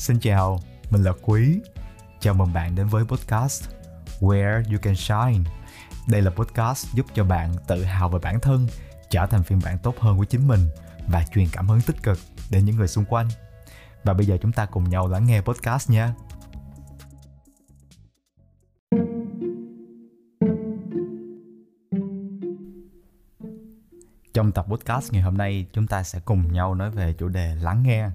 Xin chào, mình là Quý. Chào mừng bạn đến với podcast Where You Can Shine. Đây là podcast giúp cho bạn tự hào về bản thân, trở thành phiên bản tốt hơn của chính mình và truyền cảm hứng tích cực đến những người xung quanh. Và bây giờ chúng ta cùng nhau lắng nghe podcast nha. Trong tập podcast ngày hôm nay, chúng ta sẽ cùng nhau nói về chủ đề lắng nghe.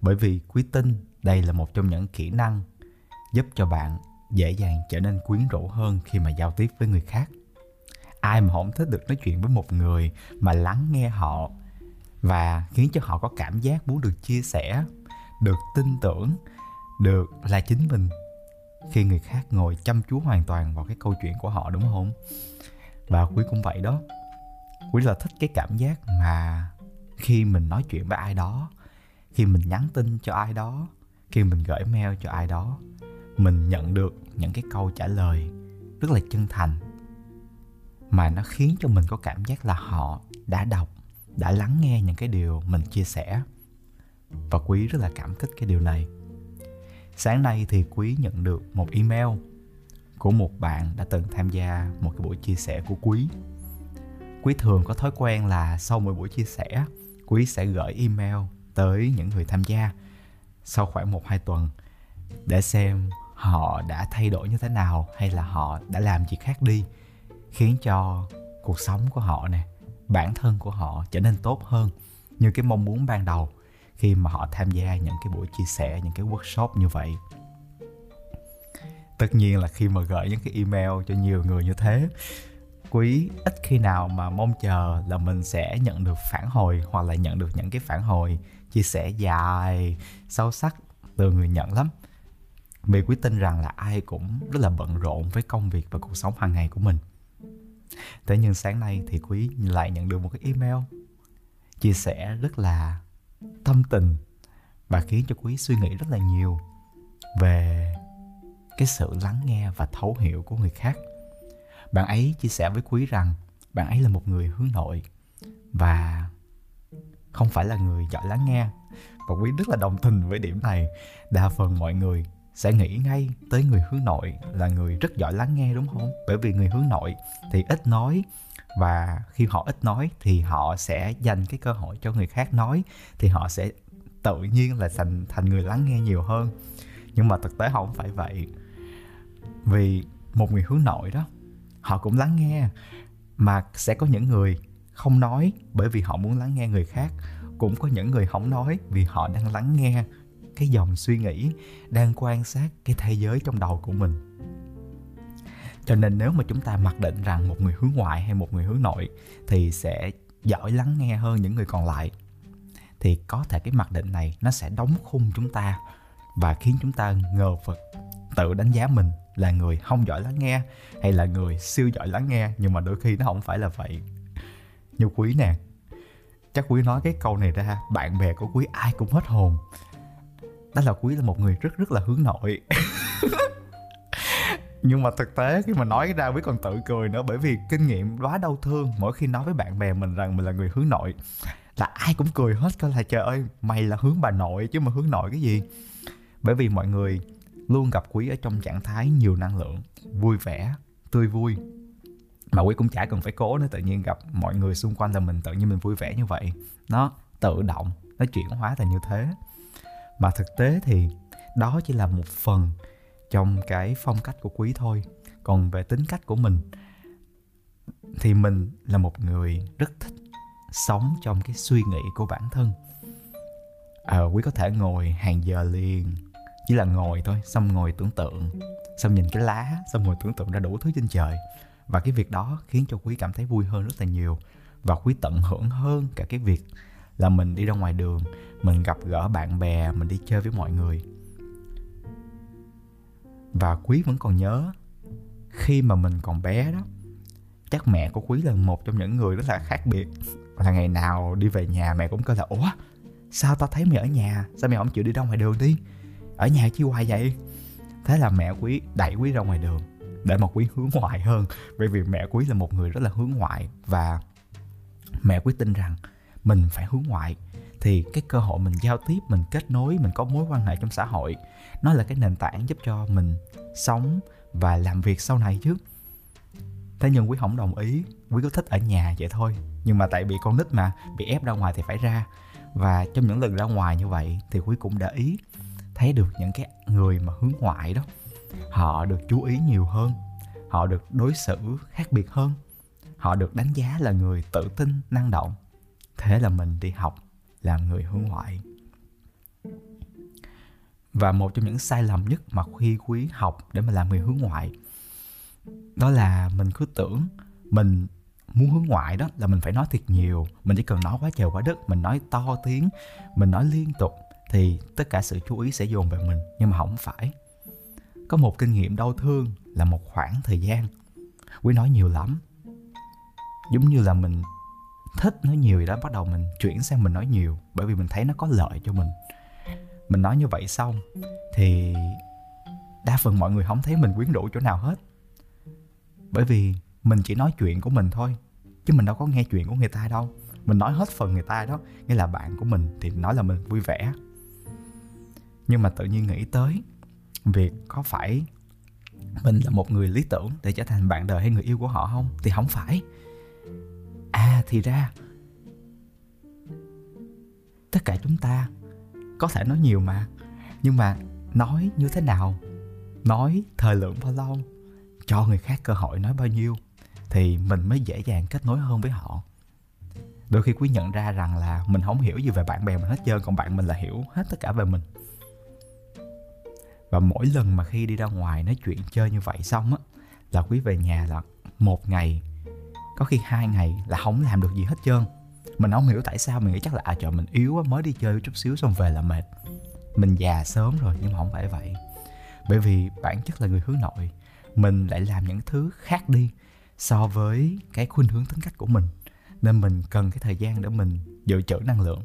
Bởi vì quý tin đây là một trong những kỹ năng giúp cho bạn dễ dàng trở nên quyến rũ hơn khi mà giao tiếp với người khác. Ai mà không thích được nói chuyện với một người mà lắng nghe họ và khiến cho họ có cảm giác muốn được chia sẻ, được tin tưởng, được là chính mình khi người khác ngồi chăm chú hoàn toàn vào cái câu chuyện của họ đúng không? Và quý cũng vậy đó quý là thích cái cảm giác mà khi mình nói chuyện với ai đó khi mình nhắn tin cho ai đó khi mình gửi mail cho ai đó, mình nhận được những cái câu trả lời rất là chân thành, mà nó khiến cho mình có cảm giác là họ đã đọc, đã lắng nghe những cái điều mình chia sẻ. Và quý rất là cảm kích cái điều này. Sáng nay thì quý nhận được một email của một bạn đã từng tham gia một cái buổi chia sẻ của quý. Quý thường có thói quen là sau mỗi buổi chia sẻ, quý sẽ gửi email tới những người tham gia sau khoảng một, hai tuần để xem họ đã thay đổi như thế nào hay là họ đã làm gì khác đi, khiến cho cuộc sống của họ nè, bản thân của họ trở nên tốt hơn. Như cái mong muốn ban đầu khi mà họ tham gia những cái buổi chia sẻ, những cái workshop như vậy. Tất nhiên là khi mà gửi những cái email cho nhiều người như thế quý, ít khi nào mà mong chờ là mình sẽ nhận được phản hồi hoặc là nhận được những cái phản hồi chia sẻ dài, sâu sắc từ người nhận lắm. Vì quý tin rằng là ai cũng rất là bận rộn với công việc và cuộc sống hàng ngày của mình. Thế nhưng sáng nay thì quý lại nhận được một cái email chia sẻ rất là tâm tình và khiến cho quý suy nghĩ rất là nhiều về cái sự lắng nghe và thấu hiểu của người khác bạn ấy chia sẻ với quý rằng bạn ấy là một người hướng nội và không phải là người giỏi lắng nghe. Và quý rất là đồng tình với điểm này. Đa phần mọi người sẽ nghĩ ngay tới người hướng nội là người rất giỏi lắng nghe, đúng không? Bởi vì người hướng nội thì ít nói và khi họ ít nói thì họ sẽ dành cái cơ hội cho người khác nói, thì họ sẽ tự nhiên là thành thành người lắng nghe nhiều hơn. Nhưng mà thực tế không phải vậy. Vì một người hướng nội đó họ cũng lắng nghe. Mà sẽ có những người không nói bởi vì họ muốn lắng nghe người khác. Cũng có những người không nói vì họ đang lắng nghe cái dòng suy nghĩ đang quan sát cái thế giới trong đầu của mình. Cho nên nếu mà chúng ta mặc định rằng một người hướng ngoại hay một người hướng nội thì sẽ giỏi lắng nghe hơn những người còn lại, thì có thể cái mặc định này nó sẽ đóng khung chúng ta và khiến chúng ta ngờ vực tự đánh giá mình là người không giỏi lắng nghe hay là người siêu giỏi lắng nghe, nhưng mà đôi khi nó không phải là vậy. Như quý nè, chắc quý nói cái câu này ra, bạn bè của quý ai cũng hết hồn. Đó là quý là một người rất rất là hướng nội. Nhưng mà thực tế khi mà nói ra quý còn tự cười nữa, bởi vì kinh nghiệm quá đau thương mỗi khi nói với bạn bè mình rằng mình là người hướng nội, là ai cũng cười hết. Coi là trời ơi, mày là hướng bà nội chứ mà hướng nội cái gì? Bởi vì mọi người luôn gặp quý ở trong trạng thái nhiều năng lượng vui vẻ tươi vui. Mà quý cũng chả cần phải cố nữa tự nhiên gặp mọi người xung quanh là mình tự nhiên mình vui vẻ như vậy. Nó tự động nó chuyển hóa thành như thế. Mà thực tế thì đó chỉ là một phần trong cái phong cách của quý thôi. Còn về tính cách của mình thì mình là một người rất thích sống trong cái suy nghĩ của bản thân. À, quý có thể ngồi hàng giờ liền chỉ là ngồi thôi, xong ngồi tưởng tượng. Xong nhìn cái lá, xong ngồi tưởng tượng ra đủ thứ trên trời. Và cái việc đó khiến cho quý cảm thấy vui hơn rất là nhiều. Và quý tận hưởng hơn cả cái việc là mình đi ra ngoài đường, mình gặp gỡ bạn bè, mình đi chơi với mọi người. Và quý vẫn còn nhớ, khi mà mình còn bé đó, chắc mẹ của quý là một trong những người rất là khác biệt. Là ngày nào đi về nhà mẹ cũng kêu là, ủa, sao tao thấy mày ở nhà? Sao mày không chịu đi ra ngoài đường đi? Ở nhà chi hoài vậy. Thế là mẹ quý, đẩy quý ra ngoài đường để mà quý hướng ngoại hơn. Bởi vì mẹ quý là một người rất là hướng ngoại và mẹ quý tin rằng mình phải hướng ngoại. Thì cái cơ hội mình giao tiếp, mình kết nối, mình có mối quan hệ trong xã hội, nó là cái nền tảng giúp cho mình sống và làm việc sau này chứ. Thế nhưng quý không đồng ý, quý có thích ở nhà vậy thôi. Nhưng mà tại vì con nít mà, bị ép ra ngoài thì phải ra. Và trong những lần ra ngoài như vậy thì quý cũng để ý thấy được những cái người mà hướng ngoại đó, họ được chú ý nhiều hơn, họ được đối xử khác biệt hơn, họ được đánh giá là người tự tin, năng động. Thế là mình đi học làm người hướng ngoại. Và một trong những sai lầm nhất mà khi quý học để mà làm người hướng ngoại, đó là mình cứ tưởng mình muốn hướng ngoại đó là mình phải nói thiệt nhiều, mình chỉ cần nói quá trời quá đất, mình nói to tiếng, mình nói liên tục thì tất cả sự chú ý sẽ dồn về mình, nhưng mà không phải. Có một kinh nghiệm đau thương là một khoảng thời gian. Quý nói nhiều lắm. Giống như là mình thích nói nhiều thì đó, bắt đầu mình chuyển sang mình nói nhiều, bởi vì mình thấy nó có lợi cho mình. Mình nói như vậy xong thì đa phần mọi người không thấy mình quyến rũ chỗ nào hết. Bởi vì mình chỉ nói chuyện của mình thôi, chứ mình đâu có nghe chuyện của người ta đâu. Mình nói hết phần người ta đó, nghĩa là bạn của mình thì nói là mình vui vẻ nhưng mà tự nhiên nghĩ tới việc có phải mình là một người lý tưởng để trở thành bạn đời hay người yêu của họ không? Thì không phải. À thì ra, tất cả chúng ta có thể nói nhiều mà. Nhưng mà nói như thế nào? Nói thời lượng bao lâu? Cho người khác cơ hội nói bao nhiêu? Thì mình mới dễ dàng kết nối hơn với họ. Đôi khi quý nhận ra rằng là mình không hiểu gì về bạn bè mình hết trơn, còn bạn mình là hiểu hết tất cả về mình và mỗi lần mà khi đi ra ngoài nói chuyện chơi như vậy xong á, là quý về nhà là một ngày, có khi hai ngày là không làm được gì hết trơn. Mình không hiểu tại sao, mình nghĩ chắc là à trời, mình yếu quá, mới đi chơi chút xíu xong về là mệt. Mình già sớm rồi nhưng mà không phải vậy. Bởi vì bản chất là người hướng nội, mình lại làm những thứ khác đi so với cái khuynh hướng tính cách của mình. Nên mình cần cái thời gian để mình dự trữ năng lượng,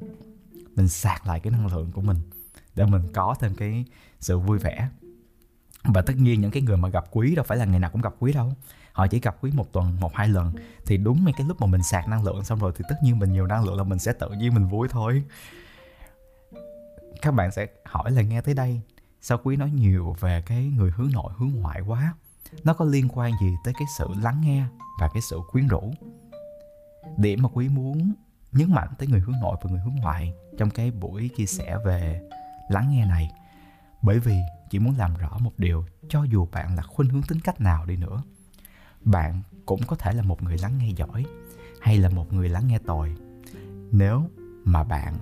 mình sạc lại cái năng lượng của mình để mình có thêm cái sự vui vẻ. Và tất nhiên những cái người mà gặp quý đâu phải là ngày nào cũng gặp quý đâu. Họ chỉ gặp quý một tuần, một, hai lần. Thì đúng ngay cái lúc mà mình sạc năng lượng xong rồi thì tất nhiên mình nhiều năng lượng là mình sẽ tự nhiên mình vui thôi. Các bạn sẽ hỏi là nghe tới đây, sao quý nói nhiều về cái người hướng nội, hướng ngoại quá? Nó có liên quan gì tới cái sự lắng nghe và cái sự quyến rũ? Điểm mà quý muốn nhấn mạnh tới người hướng nội và người hướng ngoại trong cái buổi chia sẻ về lắng nghe này. Bởi vì chỉ muốn làm rõ một điều, cho dù bạn là khuynh hướng tính cách nào đi nữa, bạn cũng có thể là một người lắng nghe giỏi hay là một người lắng nghe tồi. Nếu mà bạn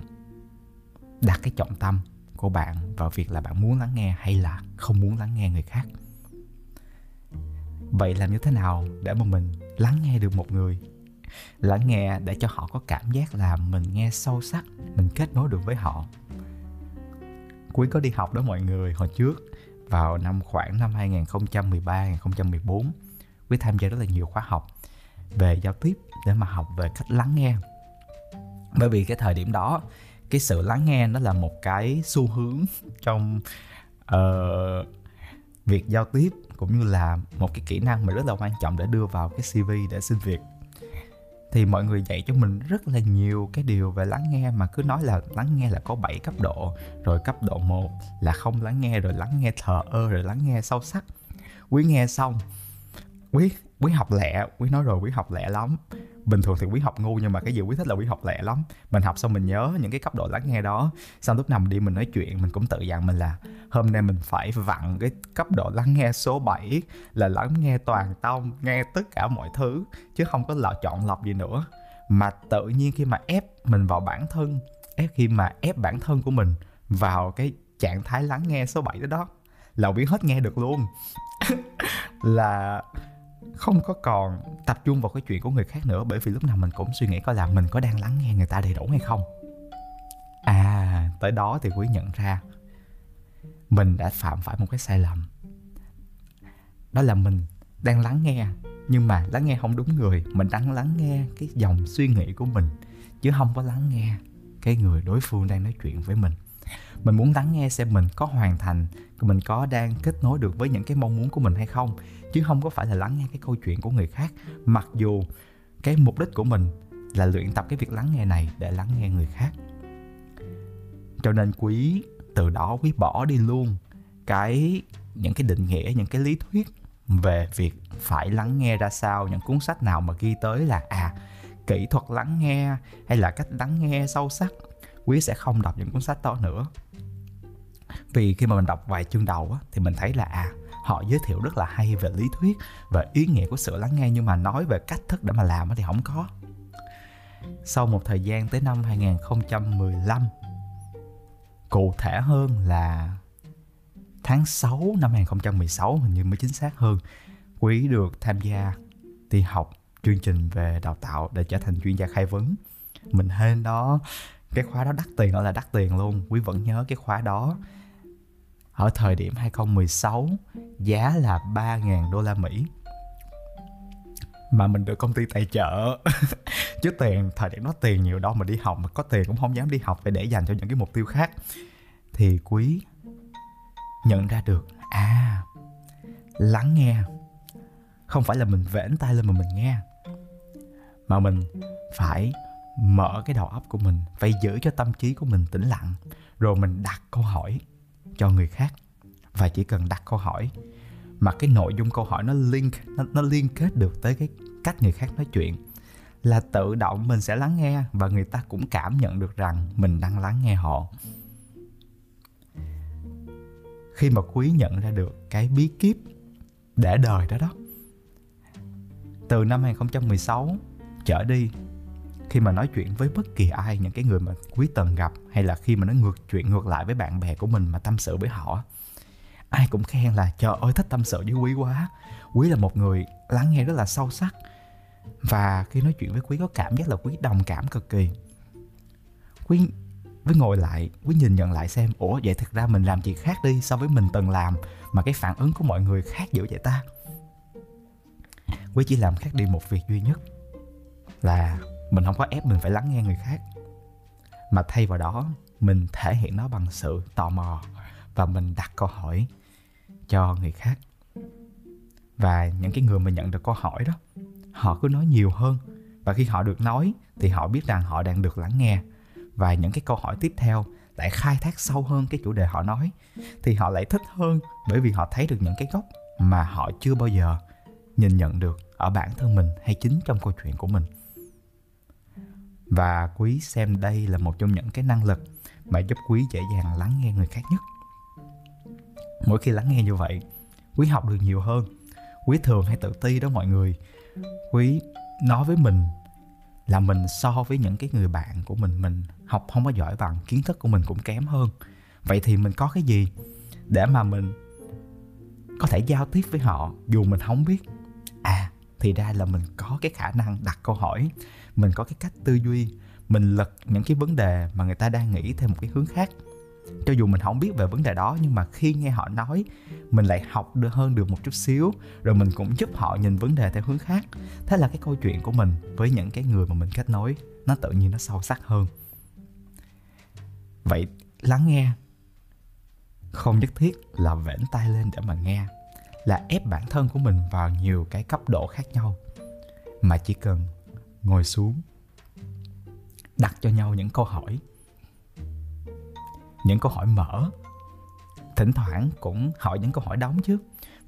đặt cái trọng tâm của bạn vào việc là bạn muốn lắng nghe hay là không muốn lắng nghe người khác. Vậy làm như thế nào để mà mình lắng nghe được một người? Lắng nghe để cho họ có cảm giác là mình nghe sâu sắc, mình kết nối được với họ. Quý có đi học đó mọi người hồi trước vào năm khoảng năm 2013 2014 Quý tham gia rất là nhiều khóa học về giao tiếp để mà học về cách lắng nghe. Bởi vì cái thời điểm đó cái sự lắng nghe nó là một cái xu hướng trong uh, việc giao tiếp cũng như là một cái kỹ năng mà rất là quan trọng để đưa vào cái CV để xin việc thì mọi người dạy cho mình rất là nhiều cái điều về lắng nghe, mà cứ nói là lắng nghe là có 7 cấp độ. Rồi cấp độ 1 là không lắng nghe, rồi lắng nghe thờ ơ, rồi lắng nghe sâu sắc. Quý nghe xong, quý quý học lẹ, quý nói rồi quý học lẹ lắm bình thường thì quý học ngu nhưng mà cái gì quý thích là quý học lẹ lắm. Mình học xong mình nhớ những cái cấp độ lắng nghe đó. Xong lúc nào mình đi mình nói chuyện, mình cũng tự dặn mình là, hôm nay mình phải vặn cái cấp độ lắng nghe số 7 là lắng nghe toàn tâm nghe tất cả mọi thứ, chứ không có lựa chọn lọc gì nữa. Mà tự nhiên khi mà ép mình vào bản thân, ép khi mà ép bản thân của mình vào cái trạng thái lắng nghe số 7 đó đó, là quý hết nghe được luôn. Là không có còn tập trung vào cái chuyện của người khác nữa, bởi vì lúc nào mình cũng suy nghĩ coi là mình có đang lắng nghe người ta đầy đủ hay không. À tới đó thì quý nhận ra mình đã phạm phải một cái sai lầm. Đó là mình đang lắng nghe, nhưng mà lắng nghe không đúng người. Mình đang lắng nghe cái dòng suy nghĩ của mình, chứ không có lắng nghe cái người đối phương đang nói chuyện với mình mình muốn lắng nghe xem mình có hoàn thành, mình có đang kết nối được với những cái mong muốn của mình hay không. Chứ không có phải là lắng nghe cái câu chuyện của người khác. Mặc dù cái mục đích của mình là luyện tập cái việc lắng nghe này để lắng nghe người khác. Cho nên quý từ đó quý bỏ đi luôn cái, những cái định nghĩa, những cái lý thuyết về việc phải lắng nghe ra sao, những cuốn sách nào mà ghi tới là à kỹ thuật lắng nghe hay là cách lắng nghe sâu sắc quý sẽ không đọc những cuốn sách đó nữa. Vì khi mà mình đọc vài chương đầu á, thì mình thấy là à họ giới thiệu rất là hay về lý thuyết và ý nghĩa của sự lắng nghe nhưng mà nói về cách thức để mà làm thì không có. Sau một thời gian tới năm 2015 cụ thể hơn là tháng 6 năm 2016 hình như mới chính xác hơn quý được tham gia đi học chương trình về đào tạo để trở thành chuyên gia khai vấn. Mình hên đó cái khóa đó đắt tiền, gọi là đắt tiền luôn. Quý vẫn nhớ cái khóa đó. Ở thời điểm 2016 giá là 3.000 đô la Mỹ. Mà mình được công ty tài trợ. Chứ tiền, thời điểm đó tiền nhiều đâu mà đi học, mà có tiền cũng không dám đi học phải để dành cho những cái mục tiêu khác. Thì quý nhận ra được à lắng nghe. Không phải là mình vẽn tay lên mà mình nghe. Mà mình phải mở cái đầu óc của mình phải giữ cho tâm trí của mình tĩnh lặng rồi mình đặt câu hỏi cho người khác. Và chỉ cần đặt câu hỏi mà cái nội dung câu hỏi nó link nó, nó liên kết được tới cái cách người khác nói chuyện là tự động mình sẽ lắng nghe và người ta cũng cảm nhận được rằng mình đang lắng nghe họ. Khi mà quý nhận ra được cái bí kíp để đời đó đó từ năm 2016 trở đi khi mà nói chuyện với bất kỳ ai, những cái người mà quý tần gặp hay là khi mà nói ngược, chuyện ngược lại với bạn bè của mình mà tâm sự với họ, ai cũng khen là, trời ơi, thích tâm sự với quý quá. Quý là một người lắng nghe rất là sâu sắc và khi nói chuyện với quý có cảm giác là quý đồng cảm cực kỳ. Quý với ngồi lại, quý nhìn nhận lại xem, ủa, vậy thực ra mình làm chuyện khác đi so với mình từng làm, mà cái phản ứng của mọi người khác dữ vậy ta? Quý chỉ làm khác đi một việc duy nhất là mình không có ép mình phải lắng nghe người khác. Mà thay vào đó, mình thể hiện nó bằng sự tò mò và mình đặt câu hỏi cho người khác. Và những cái người mà nhận được câu hỏi đó, họ cứ nói nhiều hơn. Và khi họ được nói, thì họ biết rằng họ đang được lắng nghe. Và những cái câu hỏi tiếp theo lại khai thác sâu hơn cái chủ đề họ nói, thì họ lại thích hơn bởi vì họ thấy được những cái góc mà họ chưa bao giờ nhìn nhận được ở bản thân mình hay chính trong câu chuyện của mình và quý xem đây là một trong những cái năng lực mà giúp quý dễ dàng lắng nghe người khác nhất. Mỗi khi lắng nghe như vậy, quý học được nhiều hơn. Quý thường hay tự ti đó mọi người. Quý nói với mình là mình so với những cái người bạn của mình mình học không có giỏi bằng, kiến thức của mình cũng kém hơn. Vậy thì mình có cái gì để mà mình có thể giao tiếp với họ dù mình không biết? Thì ra là mình có cái khả năng đặt câu hỏi, mình có cái cách tư duy, mình lật những cái vấn đề mà người ta đang nghĩ theo một cái hướng khác. Cho dù mình không biết về vấn đề đó, nhưng mà khi nghe họ nói, mình lại học được hơn được một chút xíu, rồi mình cũng giúp họ nhìn vấn đề theo hướng khác. Thế là cái câu chuyện của mình với những cái người mà mình kết nối, nó tự nhiên nó sâu sắc hơn. Vậy lắng nghe, không nhất thiết là vẽn tay lên để mà nghe là ép bản thân của mình vào nhiều cái cấp độ khác nhau. Mà chỉ cần ngồi xuống, đặt cho nhau những câu hỏi. Những câu hỏi mở. Thỉnh thoảng cũng hỏi những câu hỏi đóng chứ.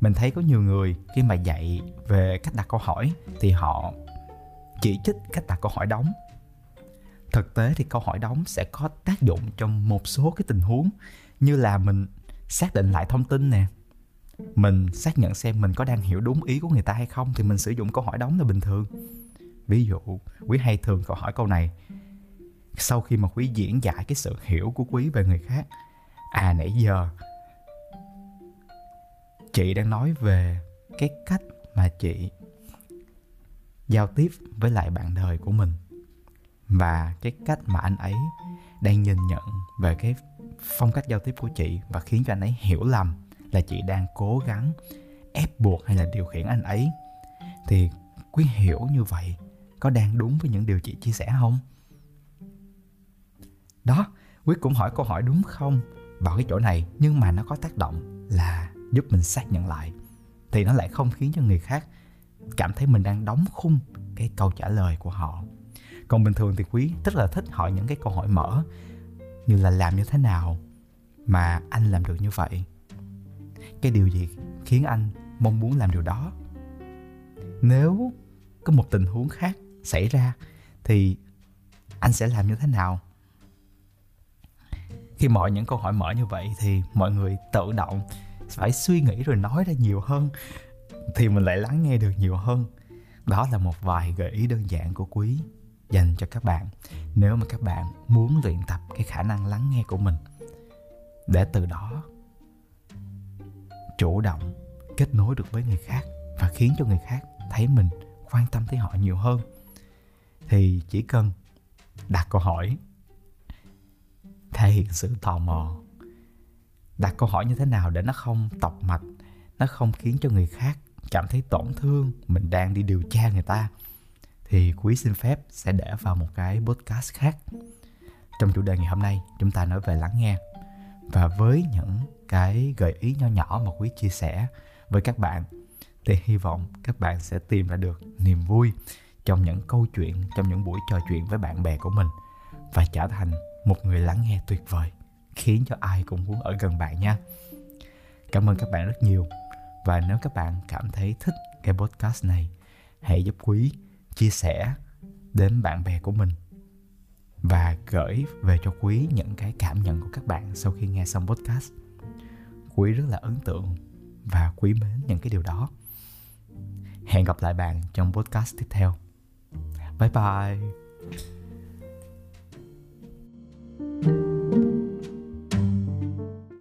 Mình thấy có nhiều người khi mà dạy về cách đặt câu hỏi thì họ chỉ trích cách đặt câu hỏi đóng. Thực tế thì câu hỏi đóng sẽ có tác dụng trong một số cái tình huống, như là mình xác định lại thông tin nè mình xác nhận xem mình có đang hiểu đúng ý của người ta hay không, thì mình sử dụng câu hỏi đóng là bình thường. Ví dụ, quý hay thường câu hỏi câu này, sau khi mà quý diễn giải cái sự hiểu của quý về người khác à nãy giờ chị đang nói về cái cách mà chị giao tiếp với lại bạn đời của mình, và cái cách mà anh ấy đang nhìn nhận về cái phong cách giao tiếp của chị và khiến cho anh ấy hiểu lầm là chị đang cố gắng ép buộc hay là điều khiển anh ấy. Thì quý hiểu như vậy, có đang đúng với những điều chị chia sẻ không? Đó, quý cũng hỏi câu hỏi đúng không vào cái chỗ này, nhưng mà nó có tác động là giúp mình xác nhận lại. Thì nó lại không khiến cho người khác cảm thấy mình đang đóng khung cái câu trả lời của họ. Còn bình thường thì quý rất là thích hỏi những cái câu hỏi mở, như là làm như thế nào mà anh làm được như vậy? Cái điều gì khiến anh mong muốn làm điều đó? Nếu có một tình huống khác xảy ra, thì anh sẽ làm như thế nào? Khi mọi những câu hỏi mở như vậy, thì mọi người tự động phải suy nghĩ rồi nói ra nhiều hơn, thì mình lại lắng nghe được nhiều hơn. Đó là một vài gợi ý đơn giản của quý dành cho các bạn, nếu mà các bạn muốn luyện tập cái khả năng lắng nghe của mình. Để từ đó chủ động kết nối được với người khác và khiến cho người khác thấy mình quan tâm tới họ nhiều hơn. Thì chỉ cần đặt câu hỏi, thể hiện sự tò mò. Đặt câu hỏi như thế nào để nó không tọc mạch, nó không khiến cho người khác cảm thấy tổn thương, mình đang đi điều tra người ta, thì quý xin phép sẽ để vào một cái podcast khác. Trong chủ đề ngày hôm nay, chúng ta nói về lắng nghe và với những cái gợi ý nho nhỏ mà quý chia sẻ với các bạn, thì hy vọng các bạn sẽ tìm ra được niềm vui trong những câu chuyện, trong những buổi trò chuyện với bạn bè của mình và trở thành một người lắng nghe tuyệt vời, khiến cho ai cũng muốn ở gần bạn nha. Cảm ơn các bạn rất nhiều. Và nếu các bạn cảm thấy thích cái podcast này, hãy giúp quý chia sẻ đến bạn bè của mình và gửi về cho quý những cái cảm nhận của các bạn sau khi nghe xong podcast. Quý rất là ấn tượng và quý mến những cái điều đó. Hẹn gặp lại bạn trong podcast tiếp theo. Bye bye.